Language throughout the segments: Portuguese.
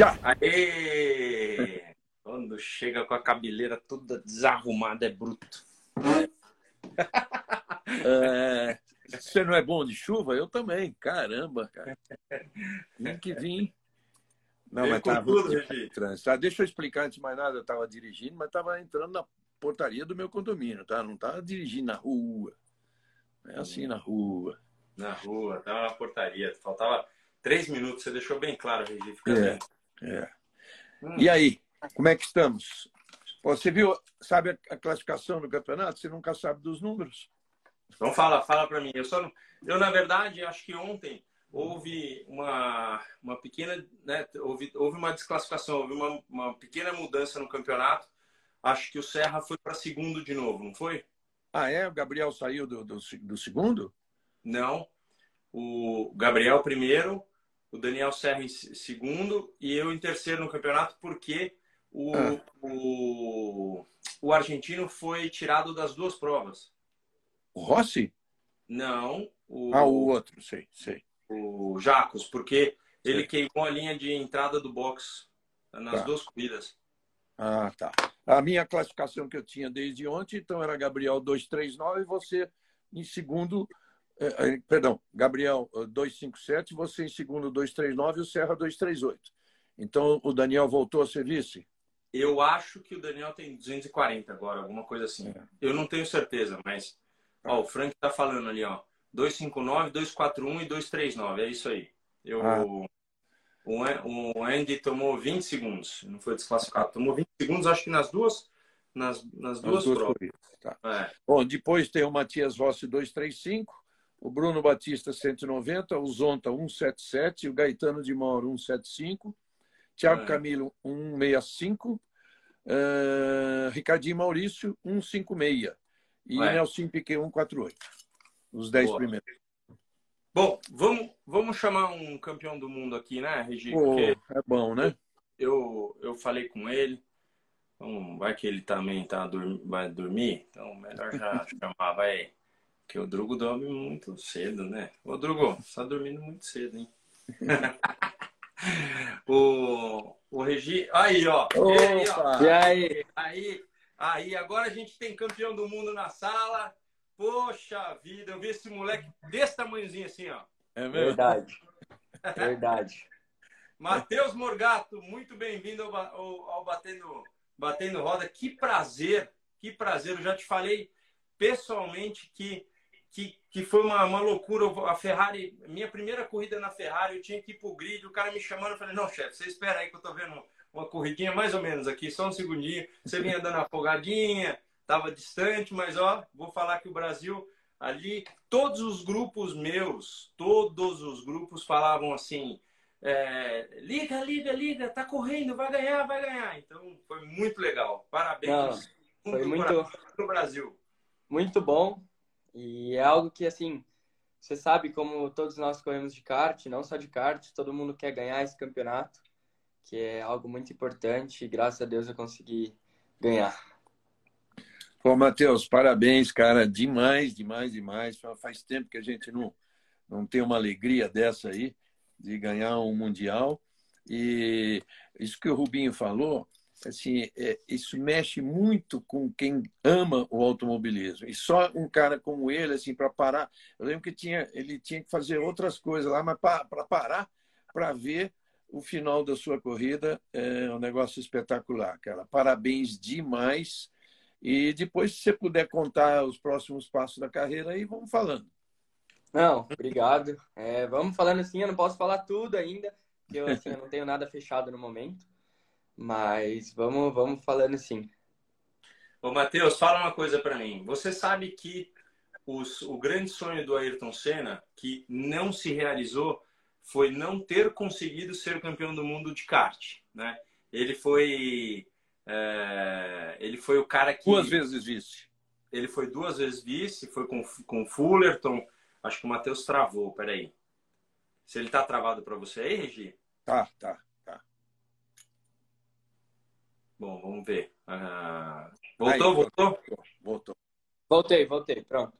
Já! Aê! Quando chega com a cabeleira toda desarrumada, é bruto. É, você não é bom de chuva? Eu também. Caramba, cara. Tem que vir. Não, Vem mas tá tudo, o trânsito. Tá, deixa eu explicar antes de mais nada. Eu estava dirigindo, mas estava entrando na portaria do meu condomínio, tá? Não estava dirigindo na rua. É assim na rua. Na rua, tava na portaria. Faltava três minutos, você deixou bem claro, Regi. Fica É. bem. É. Hum. E aí, como é que estamos? Você viu, sabe a classificação do campeonato? Você nunca sabe dos números. Então fala, fala para mim. Eu só não... eu na verdade acho que ontem houve uma, uma pequena, né, houve, houve uma desclassificação, houve uma, uma pequena mudança no campeonato. Acho que o Serra foi para segundo de novo, não foi? Ah, é? O Gabriel saiu do, do, do segundo? Não. O Gabriel primeiro, o Daniel Serra em se- segundo e eu em terceiro no campeonato porque o, Ah. o, o argentino foi tirado das duas provas. O Rossi? Não, o, Ah, o outro, sei, sei. o Jacos, porque ele Sim. queimou a linha de entrada do box nas Tá. duas corridas. Ah, tá. A minha classificação que eu tinha desde ontem, então era Gabriel 239 e você em segundo, perdão, Gabriel eh, 257, você em segundo 239 e o Serra 238. Então o Daniel voltou a ser vice? Eu acho que o Daniel tem 240 agora, alguma coisa assim. É. Eu não tenho certeza, mas ó, o Frank tá falando ali, ó. 259, 241 e 239, é isso aí. Eu Ah. o, o Andy tomou 20 segundos, não foi desclassificado. Tomou 20 segundos, acho que nas duas nas, nas As duas, duas provas. Tá. É. Bom, depois tem o Matias Rossi 235, o Bruno Batista 190, o Zonta 177, o Gaetano de Mauro 175, Thiago É. Camilo 165, eh, Ricardinho Maurício 156 e É. Nelson Piquet 148. Os 10 Boa. primeiros. Bom, vamos, vamos chamar um campeão do mundo aqui, né, Regi? Pô, Porque é bom, né? eu, eu falei com ele. Então, vai que ele também tá, vai dormir. Então, melhor já chamar, vai. Porque o Drugo dorme muito cedo, né? Ô, Drugo, você tá dormindo muito cedo, hein? o, o Regi. Aí, ó. Ele, ó. Opa! E aí? Aí, aí, agora a gente tem campeão do mundo na sala. Poxa vida, eu vi esse moleque desse tamanhozinho assim, ó. É mesmo? Verdade. Verdade. Matheus Morgato, muito bem-vindo ao, ao- ao Batendo, Batendo Roda. Que prazer, que prazer. Eu já te falei pessoalmente que, que, que foi uma, uma loucura. A Ferrari, minha primeira corrida na Ferrari, eu tinha que ir pro grid, o cara me chamando, eu falei, não, chefe, você espera aí que eu tô vendo uma corridinha mais ou menos aqui, só um segundinho. Você vinha dando uma afogadinha, tava distante, mas ó, vou falar que o Brasil ali, todos os grupos meus, todos os grupos falavam assim, é, liga, liga, liga, tá correndo, vai ganhar, vai ganhar. Então foi muito legal. Parabéns. Não, foi muito- Brasil. Muito bom. E é algo que, assim, você sabe como todos nós corremos de kart, não só de kart, todo mundo quer ganhar esse campeonato, que é algo muito importante e graças a Deus eu consegui ganhar. Pô, Matheus, parabéns, cara. Demais, demais, demais. Fa- Faz tempo que a gente não, não tem uma alegria dessa aí, de ganhar um Mundial. E isso que o Rubinho falou, assim, é, isso mexe muito com quem ama o automobilismo. E só um cara como ele, assim, para parar. Eu lembro que tinha, ele tinha que fazer outras coisas lá, mas para parar, para ver o final da sua corrida, é um negócio espetacular, cara. Parabéns demais. E depois, se você puder contar os próximos passos da carreira, aí vamos falando. Não, obrigado. É, vamos falando assim, eu não posso falar tudo ainda, porque eu, assim, eu não tenho nada fechado no momento, mas vamos, vamos falando assim. Ô, Matheus, fala uma coisa pra mim. Você sabe que os- o grande sonho do Ayrton Senna, que não se realizou, foi não ter conseguido ser campeão do mundo de kart, né? Ele foi é, ele foi o cara que Duas vezes vice. ele foi duas vezes vice, foi com com Fullerton. Acho que o Matheus travou. Peraí. Se ele tá travado pra você aí, Regi? Tá, tá, tá. Bom, vamos ver. Ah, voltou, Aí, voltou? Voltou. Voltei, voltei, pronto.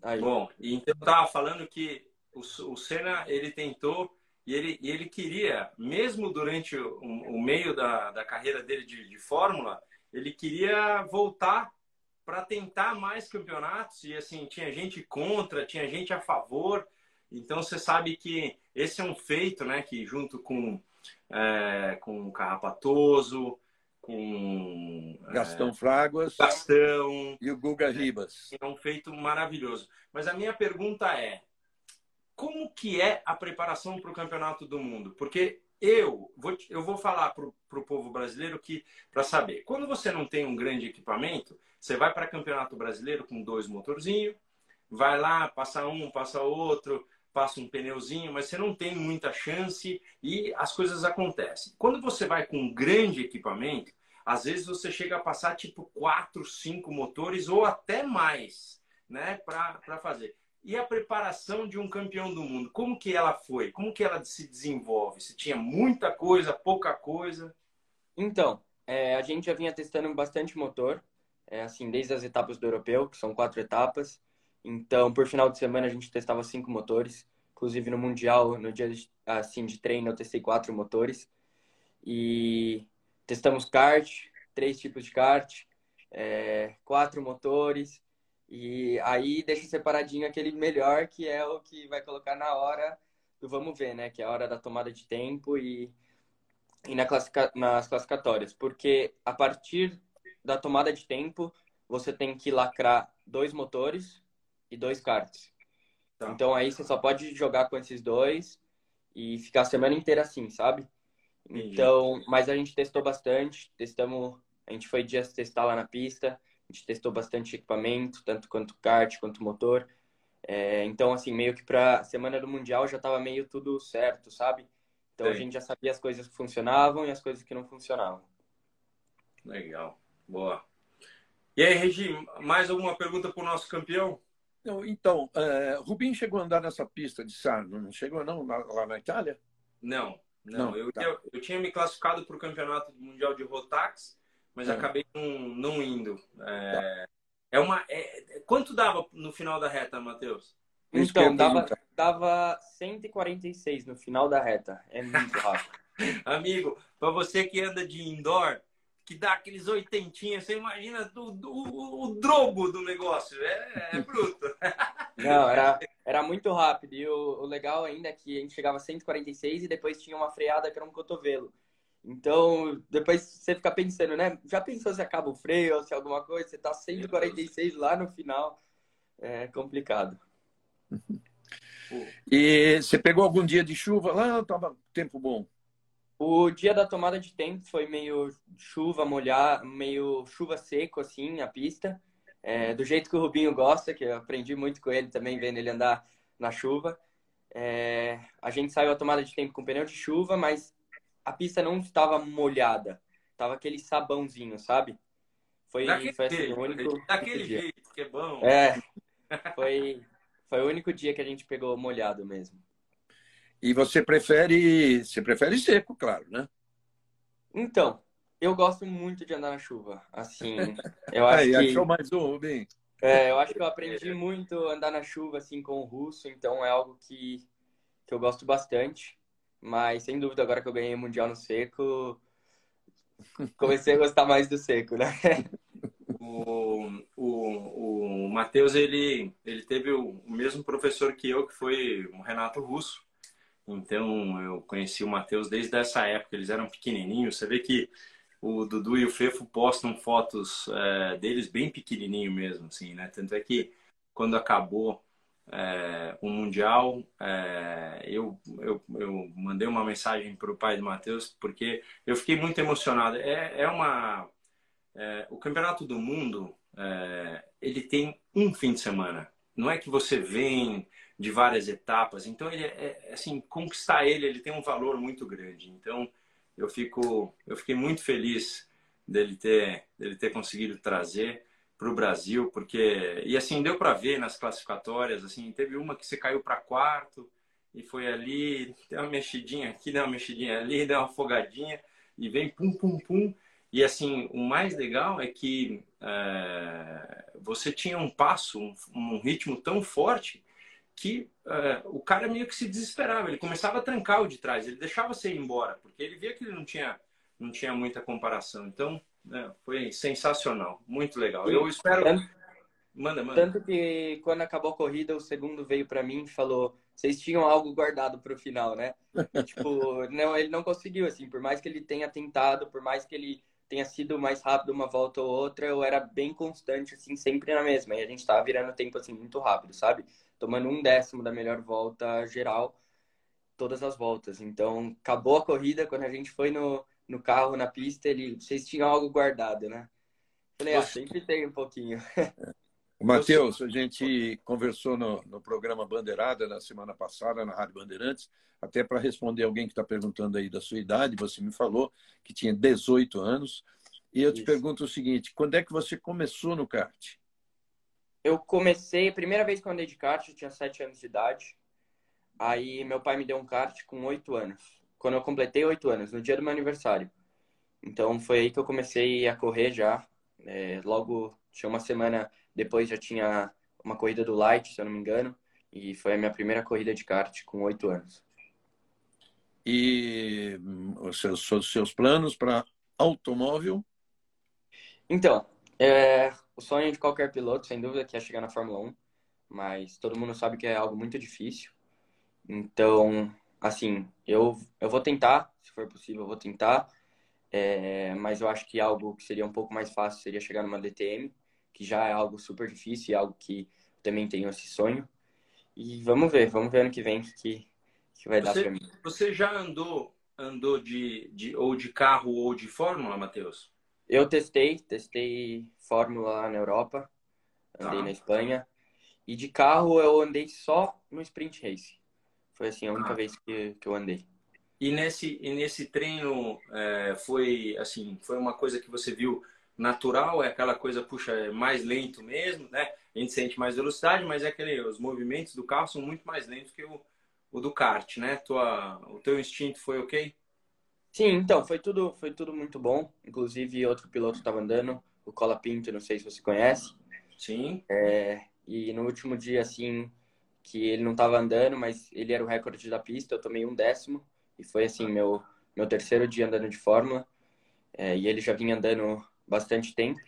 Aí. Bom, então eu tava falando que o, o Senna ele tentou E ele, e ele queria, mesmo durante o, o meio da, da carreira dele de, de Fórmula, ele queria voltar para tentar mais campeonatos. E assim, tinha gente contra, tinha gente a favor. Então você sabe que esse é um feito, né? Que junto com, é, com o Carrapatoso, com é, Gastão é, Fraguas Gastão, e o Guga Ribas. É um feito maravilhoso. Mas a minha pergunta é: como que é a preparação para o Campeonato do Mundo? Porque eu vou, eu vou falar para o povo brasileiro que para saber, quando você não tem um grande equipamento, você vai para Campeonato Brasileiro com dois motorzinhos, vai lá, passa um, passa outro, passa um pneuzinho, mas você não tem muita chance e as coisas acontecem. Quando você vai com um grande equipamento, às vezes você chega a passar tipo quatro, cinco motores ou até mais, né, para fazer. E a preparação de um campeão do mundo, como que ela foi? Como que ela se desenvolve? Se tinha muita coisa, pouca coisa? Então, é, a gente já vinha testando bastante motor, é, assim, desde as etapas do europeu, que são quatro etapas. Então, por final de semana a gente testava cinco motores. Inclusive no mundial, no dia de, assim de treino, eu testei quatro motores. E testamos kart, três tipos de kart, é, quatro motores, e aí deixa separadinho aquele melhor, que é o que vai colocar na hora do vamos ver, né? Que é a hora da tomada de tempo e, e na classica, nas classificatórias. Porque a partir da tomada de tempo, você tem que lacrar dois motores e dois karts. Tá. Então aí você só pode jogar com esses dois e ficar a semana inteira assim, sabe? Então, mas a gente testou bastante, testamos, a gente foi dias testar lá na pista, a gente testou bastante equipamento, tanto quanto kart quanto motor. É, então, assim, meio que para semana do Mundial já estava meio tudo certo, sabe? Então Sim. a gente já sabia as coisas que funcionavam e as coisas que não funcionavam. Legal, boa. E aí, Regi, mais alguma pergunta para o nosso campeão? Não, então, é, Rubinho chegou a andar nessa pista de Sarno, não chegou não, lá na Itália? Não, não, não eu, tá. eu, eu, tinha me classificado para o campeonato mundial de Rotax, mas é. acabei não, não indo. É, tá. é uma, é, quanto dava no final da reta, Matheus? Então, dava, dava 146 no final da reta. É muito rápido. Amigo, para você que anda de indoor, que dá aqueles oitentinhos, você imagina do, do, o, drobo do negócio. É, é bruto. Não, era, era muito rápido. E o, o, legal ainda é que a gente chegava a 146 e depois tinha uma freada que era um cotovelo. Então, depois você fica pensando, né? Já pensou se acaba o freio ou se alguma coisa? Você tá 146 lá no final. É complicado. E você pegou algum dia de chuva lá ou tava tempo bom? O dia da tomada de tempo foi meio chuva, molhar, meio chuva seco, assim, a pista. É, do jeito que o Rubinho gosta, que eu aprendi muito com ele também, vendo ele andar na chuva. É, a gente saiu a tomada de tempo com pneu de chuva, mas a pista não estava molhada. Tava aquele sabãozinho, sabe? Foi, daquele foi assim, jeito, o único. Daquele jeito, que é bom. É. Foi, foi o único dia que a gente pegou molhado mesmo. E você prefere, você prefere seco, claro, né? Então, eu gosto muito de andar na chuva. Assim, eu acho Aí, que achou mais um, Rubem. É, eu acho que eu aprendi muito a andar na chuva assim com o russo, então é algo que que eu gosto bastante. Mas sem dúvida agora que eu ganhei o mundial no seco, comecei a gostar mais do seco, né? O, o, o Matheus, ele, ele teve o, o mesmo professor que eu, que foi o Renato Russo. Então, eu conheci o Matheus desde essa época, eles eram pequenininhos. Você vê que o Dudu e o Fefo postam fotos é, deles bem pequenininho mesmo, assim, né? Tanto é que quando acabou é, o Mundial, é, eu, eu, eu mandei uma mensagem para o pai do Matheus, porque eu fiquei muito emocionado. É, é uma... O Campeonato do Mundo, ele tem um fim de semana. Não é que você vem de várias etapas. Então, ele é, é, assim, conquistar ele, ele tem um valor muito grande. Então, eu fico, eu fiquei muito feliz dele ter, dele ter conseguido trazer para o Brasil, porque e assim deu para ver nas classificatórias, assim, teve uma que você caiu para quarto e foi ali, deu uma mexidinha aqui, deu uma mexidinha ali, deu uma afogadinha e vem pum pum pum. E assim, o mais legal é que é, você tinha um passo, um, um ritmo tão forte que uh, o cara meio que se desesperava, ele começava a trancar o de trás, ele deixava você ir embora, porque ele via que ele não tinha, não tinha muita comparação. Então, é, foi sensacional, muito legal. Eu espero. Tanto, manda, manda. Tanto que quando acabou a corrida, o segundo veio para mim e falou: vocês tinham algo guardado para o final, né? Tipo, não, ele não conseguiu, assim, por mais que ele tenha tentado, por mais que ele tenha sido mais rápido uma volta ou outra, eu era bem constante, assim, sempre na mesma. E a gente tava virando tempo, assim, muito rápido, sabe? Tomando um décimo da melhor volta geral, todas as voltas. Então, acabou a corrida, quando a gente foi no, no carro, na pista, ele, vocês tinham algo guardado, né? Falei, ah, sempre tem um pouquinho. Matheus, a gente conversou no, no programa Bandeirada na semana passada, na Rádio Bandeirantes, até para responder alguém que está perguntando aí da sua idade, você me falou que tinha 18 anos. E eu te Isso. pergunto o seguinte: quando é que você começou no kart? Eu comecei, a primeira vez que eu andei de kart, eu tinha 7 anos de idade. Aí meu pai me deu um kart com 8 anos. Quando eu completei 8 anos, no dia do meu aniversário. Então foi aí que eu comecei a correr já. É, logo, tinha uma semana depois já tinha uma corrida do Light, se eu não me engano. E foi a minha primeira corrida de kart com 8 anos. E os seus, os seus planos para automóvel? Então, é, o sonho de qualquer piloto, sem dúvida, que é chegar na Fórmula 1. Mas todo mundo sabe que é algo muito difícil. Então, assim, eu, eu vou tentar, se for possível, eu vou tentar. É, mas eu acho que algo que seria um pouco mais fácil seria chegar numa DTM, que já é algo super difícil e algo que também tenho esse sonho. E vamos ver, vamos ver ano que vem que, que vai você, dar para mim. Você já andou andou de, de ou de carro ou de Fórmula, Matheus? Eu testei, testei Fórmula lá na Europa, andei tá. na Espanha. E de carro eu andei só no Sprint Race. Foi assim a única ah. vez que, que eu andei. E nesse, e nesse treino é, foi assim, foi uma coisa que você viu natural, é aquela coisa, puxa, é mais lento mesmo, né? A gente sente mais velocidade, mas é aquele, os movimentos do carro são muito mais lentos que o, o do kart, né? Tua, o teu instinto foi ok? Sim, então, foi tudo, foi tudo muito bom. Inclusive, outro piloto estava andando, o Cola Pinto, não sei se você conhece. Sim. É, e no último dia, assim, que ele não estava andando, mas ele era o recorde da pista, eu tomei um décimo. E foi, assim, meu, meu terceiro dia andando de Fórmula. É, e ele já vinha andando bastante tempo.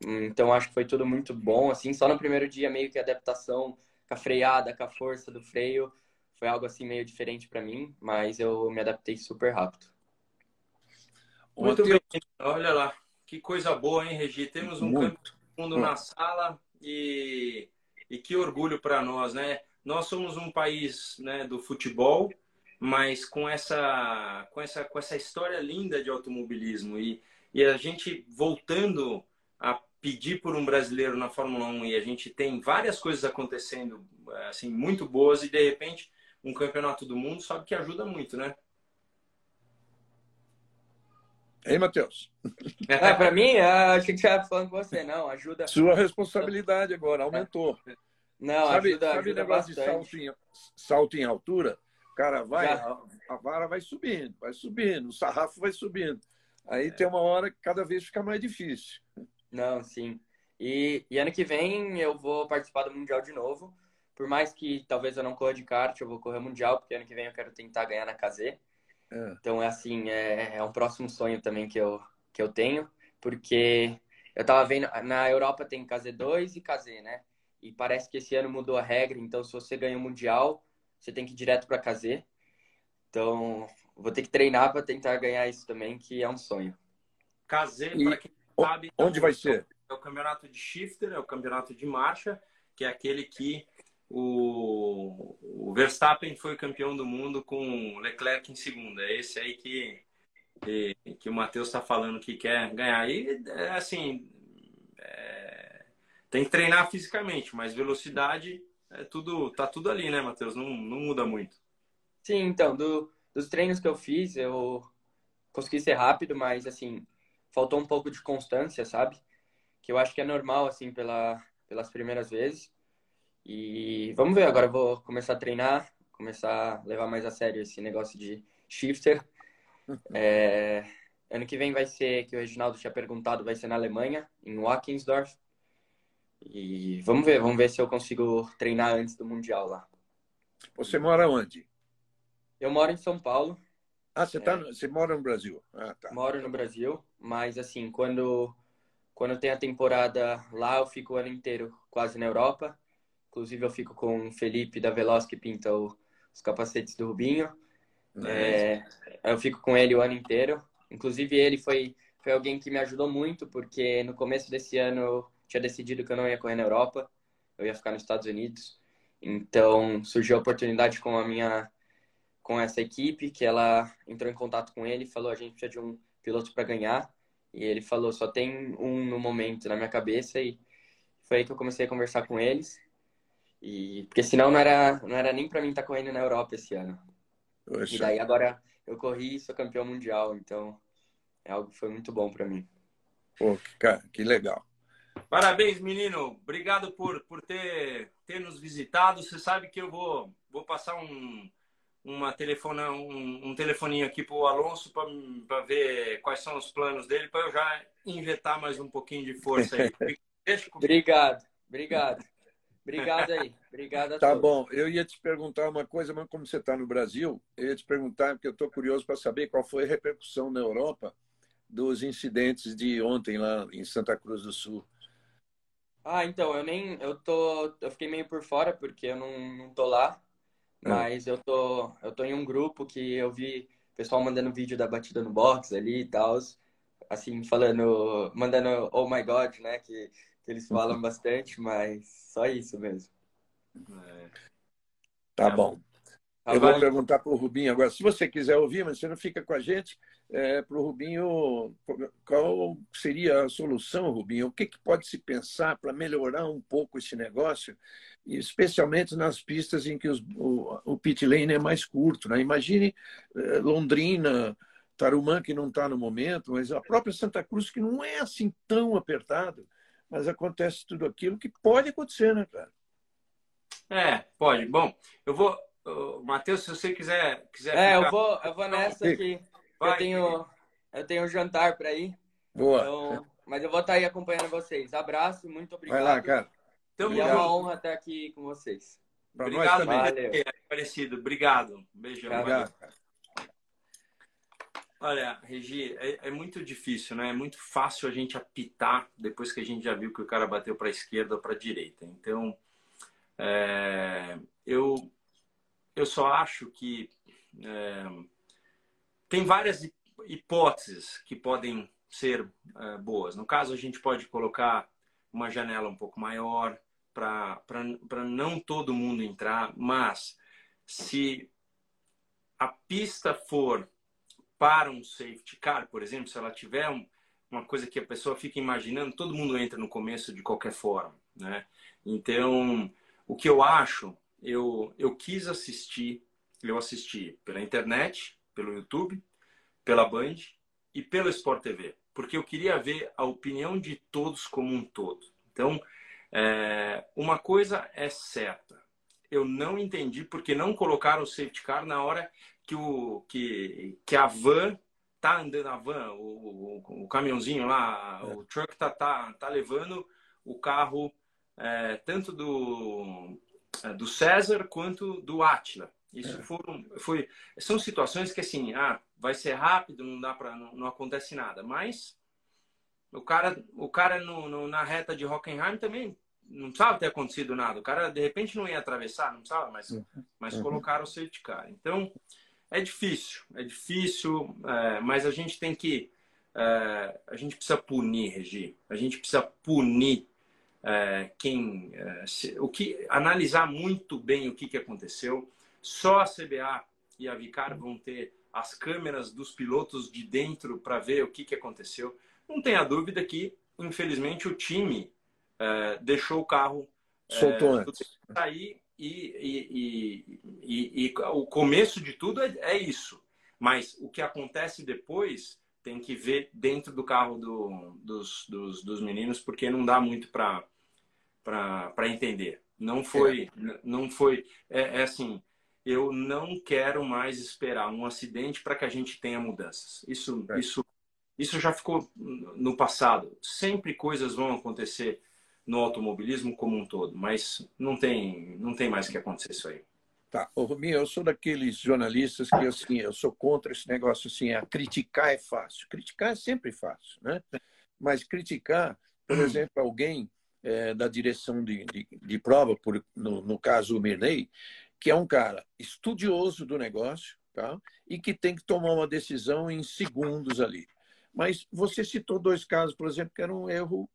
Então, acho que foi tudo muito bom, assim. Só no primeiro dia, meio que a adaptação com a freada, com a força do freio, foi algo assim meio diferente para mim, mas eu me adaptei super rápido. Muito bem, olha lá, que coisa boa, hein, Regi? Temos um muito. campo fundo na sala e, e que orgulho para nós, né? Nós somos um país né, do futebol, mas com essa, com, essa, com essa história linda de automobilismo e, e a gente voltando a pedir por um brasileiro na Fórmula 1 e a gente tem várias coisas acontecendo assim muito boas e de repente um campeonato do mundo, sabe que ajuda muito, né? Ei, Matheus. É, para mim, achei que você ia falando com você, não, ajuda. Sua responsabilidade agora aumentou. Não, sabe, ajuda, sabe ajuda negócio bastante. de salto em, salto em altura? O cara vai, a, a, vara vai subindo, vai subindo, o sarrafo vai subindo. Aí é. tem uma hora que cada vez fica mais difícil. Não, sim. E, e ano que vem eu vou participar do Mundial de novo por mais que talvez eu não corra de kart, eu vou correr mundial, porque ano que vem eu quero tentar ganhar na KZ. É. Então é assim, é, é, um próximo sonho também que eu, que eu tenho, porque eu tava vendo, na Europa tem KZ2 e KZ, né? E parece que esse ano mudou a regra, então se você ganha o mundial, você tem que ir direto para KZ. Então, vou ter que treinar para tentar ganhar isso também, que é um sonho. KZ, para quem sabe, onde vai ser? É o campeonato de shifter, é o campeonato de marcha, que é aquele que o, o Verstappen foi campeão do mundo com Leclerc em segunda. É esse aí que, que, que o Matheus está falando que quer ganhar. E, é, assim, é, tem que treinar fisicamente, mas velocidade é tudo, tá tudo ali, né, Matheus? Não, não muda muito. Sim, então, do, dos treinos que eu fiz, eu consegui ser rápido, mas, assim, faltou um pouco de constância, sabe? Que eu acho que é normal, assim, pela, pelas primeiras vezes. E vamos ver, agora eu vou começar a treinar, começar a levar mais a sério esse negócio de shifter. É, ano que vem vai ser, que o Reginaldo tinha perguntado, vai ser na Alemanha, em Wackinsdorf. E vamos ver, vamos ver se eu consigo treinar antes do Mundial lá. Você mora onde? Eu moro em São Paulo. Ah, você, tá, é. você mora no Brasil? Ah, tá. Moro no Brasil, mas assim, quando, quando tem a temporada lá, eu fico o ano inteiro quase na Europa. Inclusive, eu fico com o Felipe da Veloz, que pinta o, os capacetes do Rubinho. É, eu fico com ele o ano inteiro. Inclusive, ele foi, foi alguém que me ajudou muito, porque no começo desse ano eu tinha decidido que eu não ia correr na Europa, eu ia ficar nos Estados Unidos. Então, surgiu a oportunidade com a minha com essa equipe, que ela entrou em contato com ele, falou: a gente precisa de um piloto para ganhar. E ele falou: só tem um no momento na minha cabeça. E foi aí que eu comecei a conversar com eles. E porque senão não era, não era nem para mim estar tá correndo na Europa esse ano. Poxa. E daí agora eu corri e sou campeão mundial, então é algo que foi muito bom para mim. Pô, cara, que legal. Parabéns, menino. Obrigado por, por ter, ter nos visitado. Você sabe que eu vou, vou passar um, uma telefona, um, um telefoninho aqui para o Alonso para ver quais são os planos dele, para eu já injetar mais um pouquinho de força aí. obrigado, obrigado. Obrigado aí. Obrigado a Tá todos. bom. Eu ia te perguntar uma coisa, mas como você está no Brasil, eu ia te perguntar, porque eu estou curioso para saber qual foi a repercussão na Europa dos incidentes de ontem lá em Santa Cruz do Sul. Ah, então, eu nem. Eu tô. Eu fiquei meio por fora porque eu não, não tô lá. É. Mas eu tô, eu tô em um grupo que eu vi o pessoal mandando vídeo da batida no box ali e tal. Assim, falando, mandando oh my god, né? Que, que eles falam bastante, mas só isso mesmo. É. Tá bom. Eu vou perguntar para o Rubinho agora. Se você quiser ouvir, mas você não fica com a gente, é, para o Rubinho, qual seria a solução, Rubinho? O que, que pode se pensar para melhorar um pouco esse negócio, especialmente nas pistas em que os, o, o pit lane é mais curto? Né? Imagine é, Londrina, Tarumã, que não está no momento, mas a própria Santa Cruz, que não é assim tão apertado, mas acontece tudo aquilo que pode acontecer, né, cara? É, pode. Bom, eu vou Matheus, se você quiser. quiser é, ficar... eu, vou, eu vou nessa aqui. Eu tenho, eu tenho um jantar para ir. Boa. Então, mas eu vou estar aí acompanhando vocês. Abraço, muito obrigado. Vai lá, cara. Tamo e é uma honra estar aqui com vocês. Pra obrigado, Valeu. Parecido. Obrigado. Beijão. Obrigado, Olha, Regi, é, é, muito difícil, né? É muito fácil a gente apitar depois que a gente já viu que o cara bateu para a esquerda ou para a direita. Então, é, eu eu só acho que é, tem várias hipóteses que podem ser é, boas. No caso, a gente pode colocar uma janela um pouco maior para não todo mundo entrar, mas se a pista for para um safety car, por exemplo, se ela tiver um, uma coisa que a pessoa fica imaginando, todo mundo entra no começo de qualquer forma, né? Então, o que eu acho eu, eu quis assistir, eu assisti pela internet, pelo YouTube, pela Band e pela Sport TV, porque eu queria ver a opinião de todos como um todo. Então, é, uma coisa é certa, eu não entendi porque não colocaram o safety car na hora que, o, que, que a van tá andando, a van, o, o, o caminhãozinho lá, é. o truck tá, tá, tá levando o carro é, tanto do do César quanto do Atila. Isso é. foram, foi, são situações que assim, ah, vai ser rápido, não dá para, não, não, acontece nada. Mas o cara, o cara no, no, na reta de Hockenheim também não precisava ter acontecido nada. O cara de repente não ia atravessar, não precisava, mas, uhum. mas uhum. colocaram o safety car. Então é difícil, é difícil, é, mas a gente tem que, é, a gente precisa punir, Regi. A gente precisa punir é, quem é, se, o que analisar muito bem o que, que aconteceu. Só a CBA e a Vicar vão ter as câmeras dos pilotos de dentro para ver o que, que aconteceu. Não tenha dúvida que, infelizmente, o time é, deixou o carro é, soltou antes sair e, e, e, e, o começo de tudo é, é isso. Mas o que acontece depois tem que ver dentro do carro do, dos, dos, dos, meninos, porque não dá muito para para entender. Não foi, é. não foi, é, é, assim, eu não quero mais esperar um acidente para que a gente tenha mudanças. Isso, é. isso, isso já ficou no passado. Sempre coisas vão acontecer no automobilismo como um todo, mas não tem, não tem mais que acontecer isso aí. Tá, Ô, Rominho, eu sou daqueles jornalistas que, assim, eu sou contra esse negócio, assim, a criticar é fácil. Criticar é sempre fácil, né? Mas criticar, por hum. exemplo, alguém é, da direção de, de, de prova, por, no, no caso o Mirney, que é um cara estudioso do negócio, tá? E que tem que tomar uma decisão em segundos ali. Mas você citou dois casos, por exemplo, que era um erro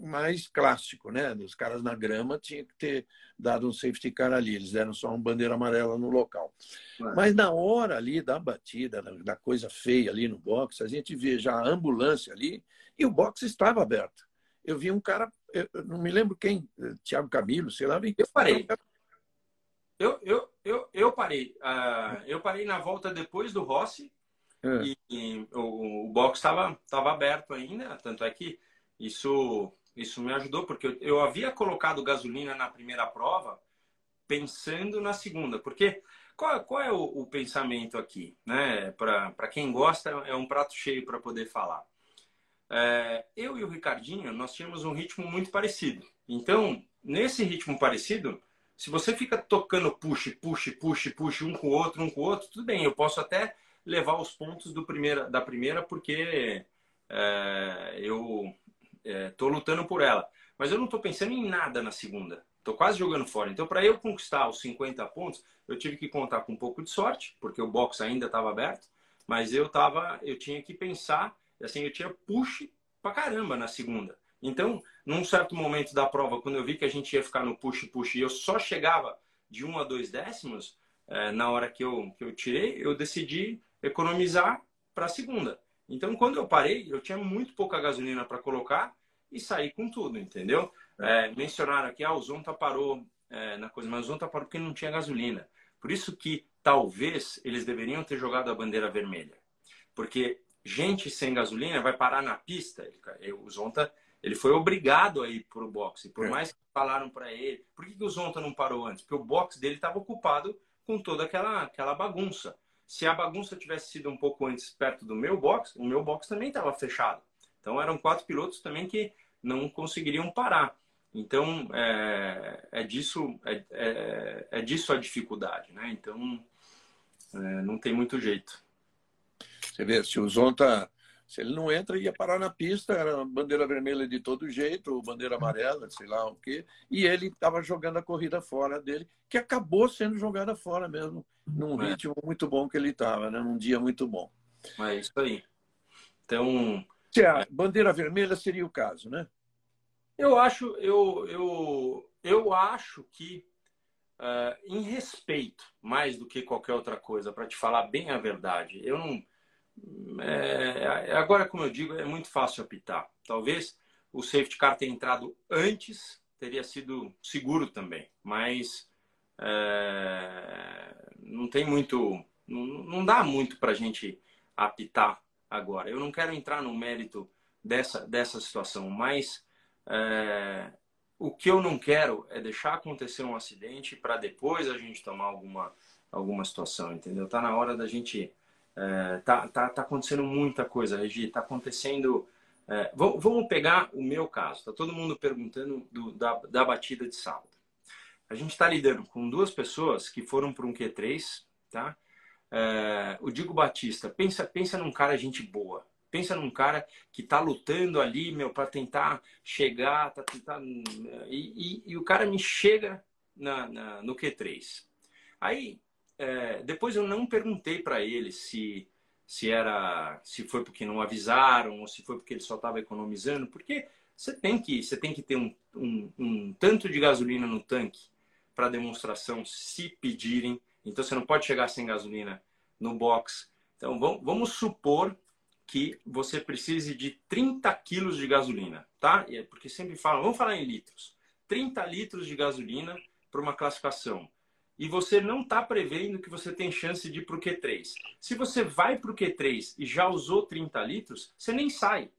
mais clássico, né? Os caras na grama tinha que ter dado um safety car ali, eles deram só uma bandeira amarela no local. É. Mas na hora ali da batida, da coisa feia ali no box, a gente vê já a ambulância ali e o box estava aberto. Eu vi um cara, eu não me lembro quem, Thiago Camilo, sei lá. Eu parei. Eu, eu, eu, eu parei. Uh, eu parei na volta depois do Rossi é. e, e, o, o box estava tava aberto ainda, tanto é que isso isso me ajudou, porque eu, eu havia colocado gasolina na primeira prova pensando na segunda. Porque qual, qual é o, o pensamento aqui? Né? Para quem gosta, é um prato cheio para poder falar. É, eu e o Ricardinho, nós tínhamos um ritmo muito parecido. Então, nesse ritmo parecido, se você fica tocando push, push, push, push, um com o outro, um com o outro, tudo bem, eu posso até levar os pontos do primeira, da primeira, porque é, eu estou é, lutando por ela. Mas eu não estou pensando em nada na segunda. Estou quase jogando fora. Então, para eu conquistar os 50 pontos, eu tive que contar com um pouco de sorte, porque o box ainda estava aberto. Mas eu tava, eu tinha que pensar, assim, eu tinha push pra caramba na segunda. Então, num certo momento da prova, quando eu vi que a gente ia ficar no push push e eu só chegava de um a dois décimos, é, na hora que eu, que eu tirei, eu decidi economizar para a segunda. Então, quando eu parei, eu tinha muito pouca gasolina para colocar e saí com tudo, entendeu? É, mencionaram aqui, ah, o Zonta parou é, na coisa, mas o Zonta parou porque não tinha gasolina. Por isso que talvez eles deveriam ter jogado a bandeira vermelha. Porque gente sem gasolina vai parar na pista. Ele, o Zonta ele foi obrigado a ir para o boxe. Por é. mais que falaram para ele, por que, que o Zonta não parou antes? Porque o boxe dele estava ocupado com toda aquela, aquela bagunça. Se a bagunça tivesse sido um pouco antes perto do meu box, o meu box também estava fechado. Então eram quatro pilotos também que não conseguiriam parar. Então é, é disso é, é, é, disso a dificuldade, né? Então é, não tem muito jeito. Você vê, se o Zonta se ele não entra, ia parar na pista, era bandeira vermelha de todo jeito, ou bandeira amarela, sei lá o quê. E ele estava jogando a corrida fora dele, que acabou sendo jogada fora mesmo, num é. ritmo muito bom que ele estava, né? num dia muito bom. É isso aí. Então. Se a bandeira vermelha seria o caso, né? Eu acho, eu, eu, eu acho que, uh, em respeito, mais do que qualquer outra coisa, para te falar bem a verdade, eu não é, agora, como eu digo, é muito fácil apitar. Talvez o safety car tenha entrado antes, teria sido seguro também, mas é, não tem muito, não, não dá muito para a gente apitar agora. Eu não quero entrar no mérito dessa, dessa situação, mas é, o que eu não quero é deixar acontecer um acidente para depois a gente tomar alguma, alguma situação, entendeu? Tá na hora da gente é, tá, tá, tá acontecendo muita coisa, Regi. Tá acontecendo. É, vamos pegar o meu caso. Tá todo mundo perguntando do, da, da batida de sábado. A gente está lidando com duas pessoas que foram para um Q3, tá? É, o Digo Batista, pensa, pensa num cara gente boa. Pensa num cara que tá lutando ali, meu, para tentar chegar, tá tentando, e, e, e, o cara me chega na, na, no Q3. Aí é, depois eu não perguntei para ele se se era se foi porque não avisaram ou se foi porque ele só estava economizando, porque você tem que você tem que ter um, um, um tanto de gasolina no tanque para demonstração se pedirem. Então você não pode chegar sem gasolina no box. Então vamos, supor que você precise de 30 quilos de gasolina, tá? É porque sempre falam, vamos falar em litros. 30 litros de gasolina para uma classificação e você não está prevendo que você tem chance de ir para o Q3. Se você vai para o Q3 e já usou 30 litros, você nem sai.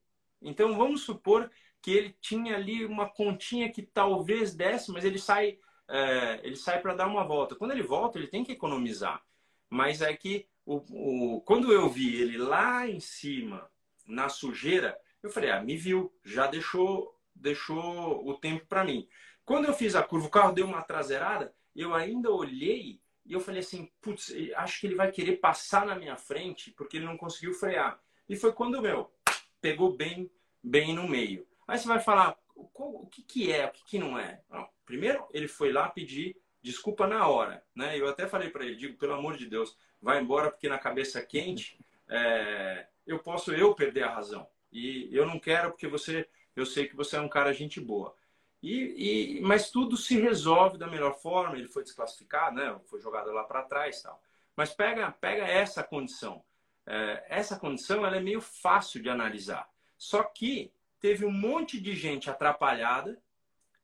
Então vamos supor que ele tinha ali uma continha que talvez desse, mas ele sai, é, ele sai para dar uma volta. Quando ele volta, ele tem que economizar. Mas é que o, o, quando eu vi ele lá em cima, na sujeira, eu falei, ah, me viu, já deixou, deixou o tempo para mim. Quando eu fiz a curva, o carro deu uma traseirada, eu ainda olhei e eu falei assim, putz, acho que ele vai querer passar na minha frente porque ele não conseguiu frear. E foi quando, meu, pegou bem, bem no meio. Aí você vai falar, o que, que é, o que, que não é? Não, primeiro, ele foi lá pedir desculpa na hora, né? Eu até falei para ele, digo, pelo amor de Deus, vai embora porque na cabeça quente é, eu posso eu perder a razão. E eu não quero porque você, eu sei que você é um cara gente boa. E, e, mas tudo se resolve da melhor forma. Ele foi desclassificado, né? Foi jogado lá para trás, tal. Mas pega, pega essa condição. É, essa condição ela é meio fácil de analisar. Só que teve um monte de gente atrapalhada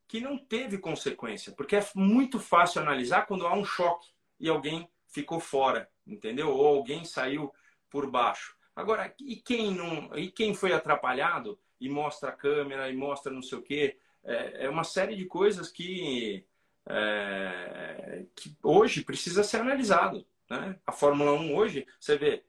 que não teve consequência, porque é muito fácil analisar quando há um choque e alguém ficou fora, entendeu? Ou alguém saiu por baixo. Agora, e quem não, e quem foi atrapalhado e mostra a câmera e mostra não sei o quê, é, é uma série de coisas que, é, que hoje precisa ser analisado. Né? A Fórmula 1 hoje, você vê,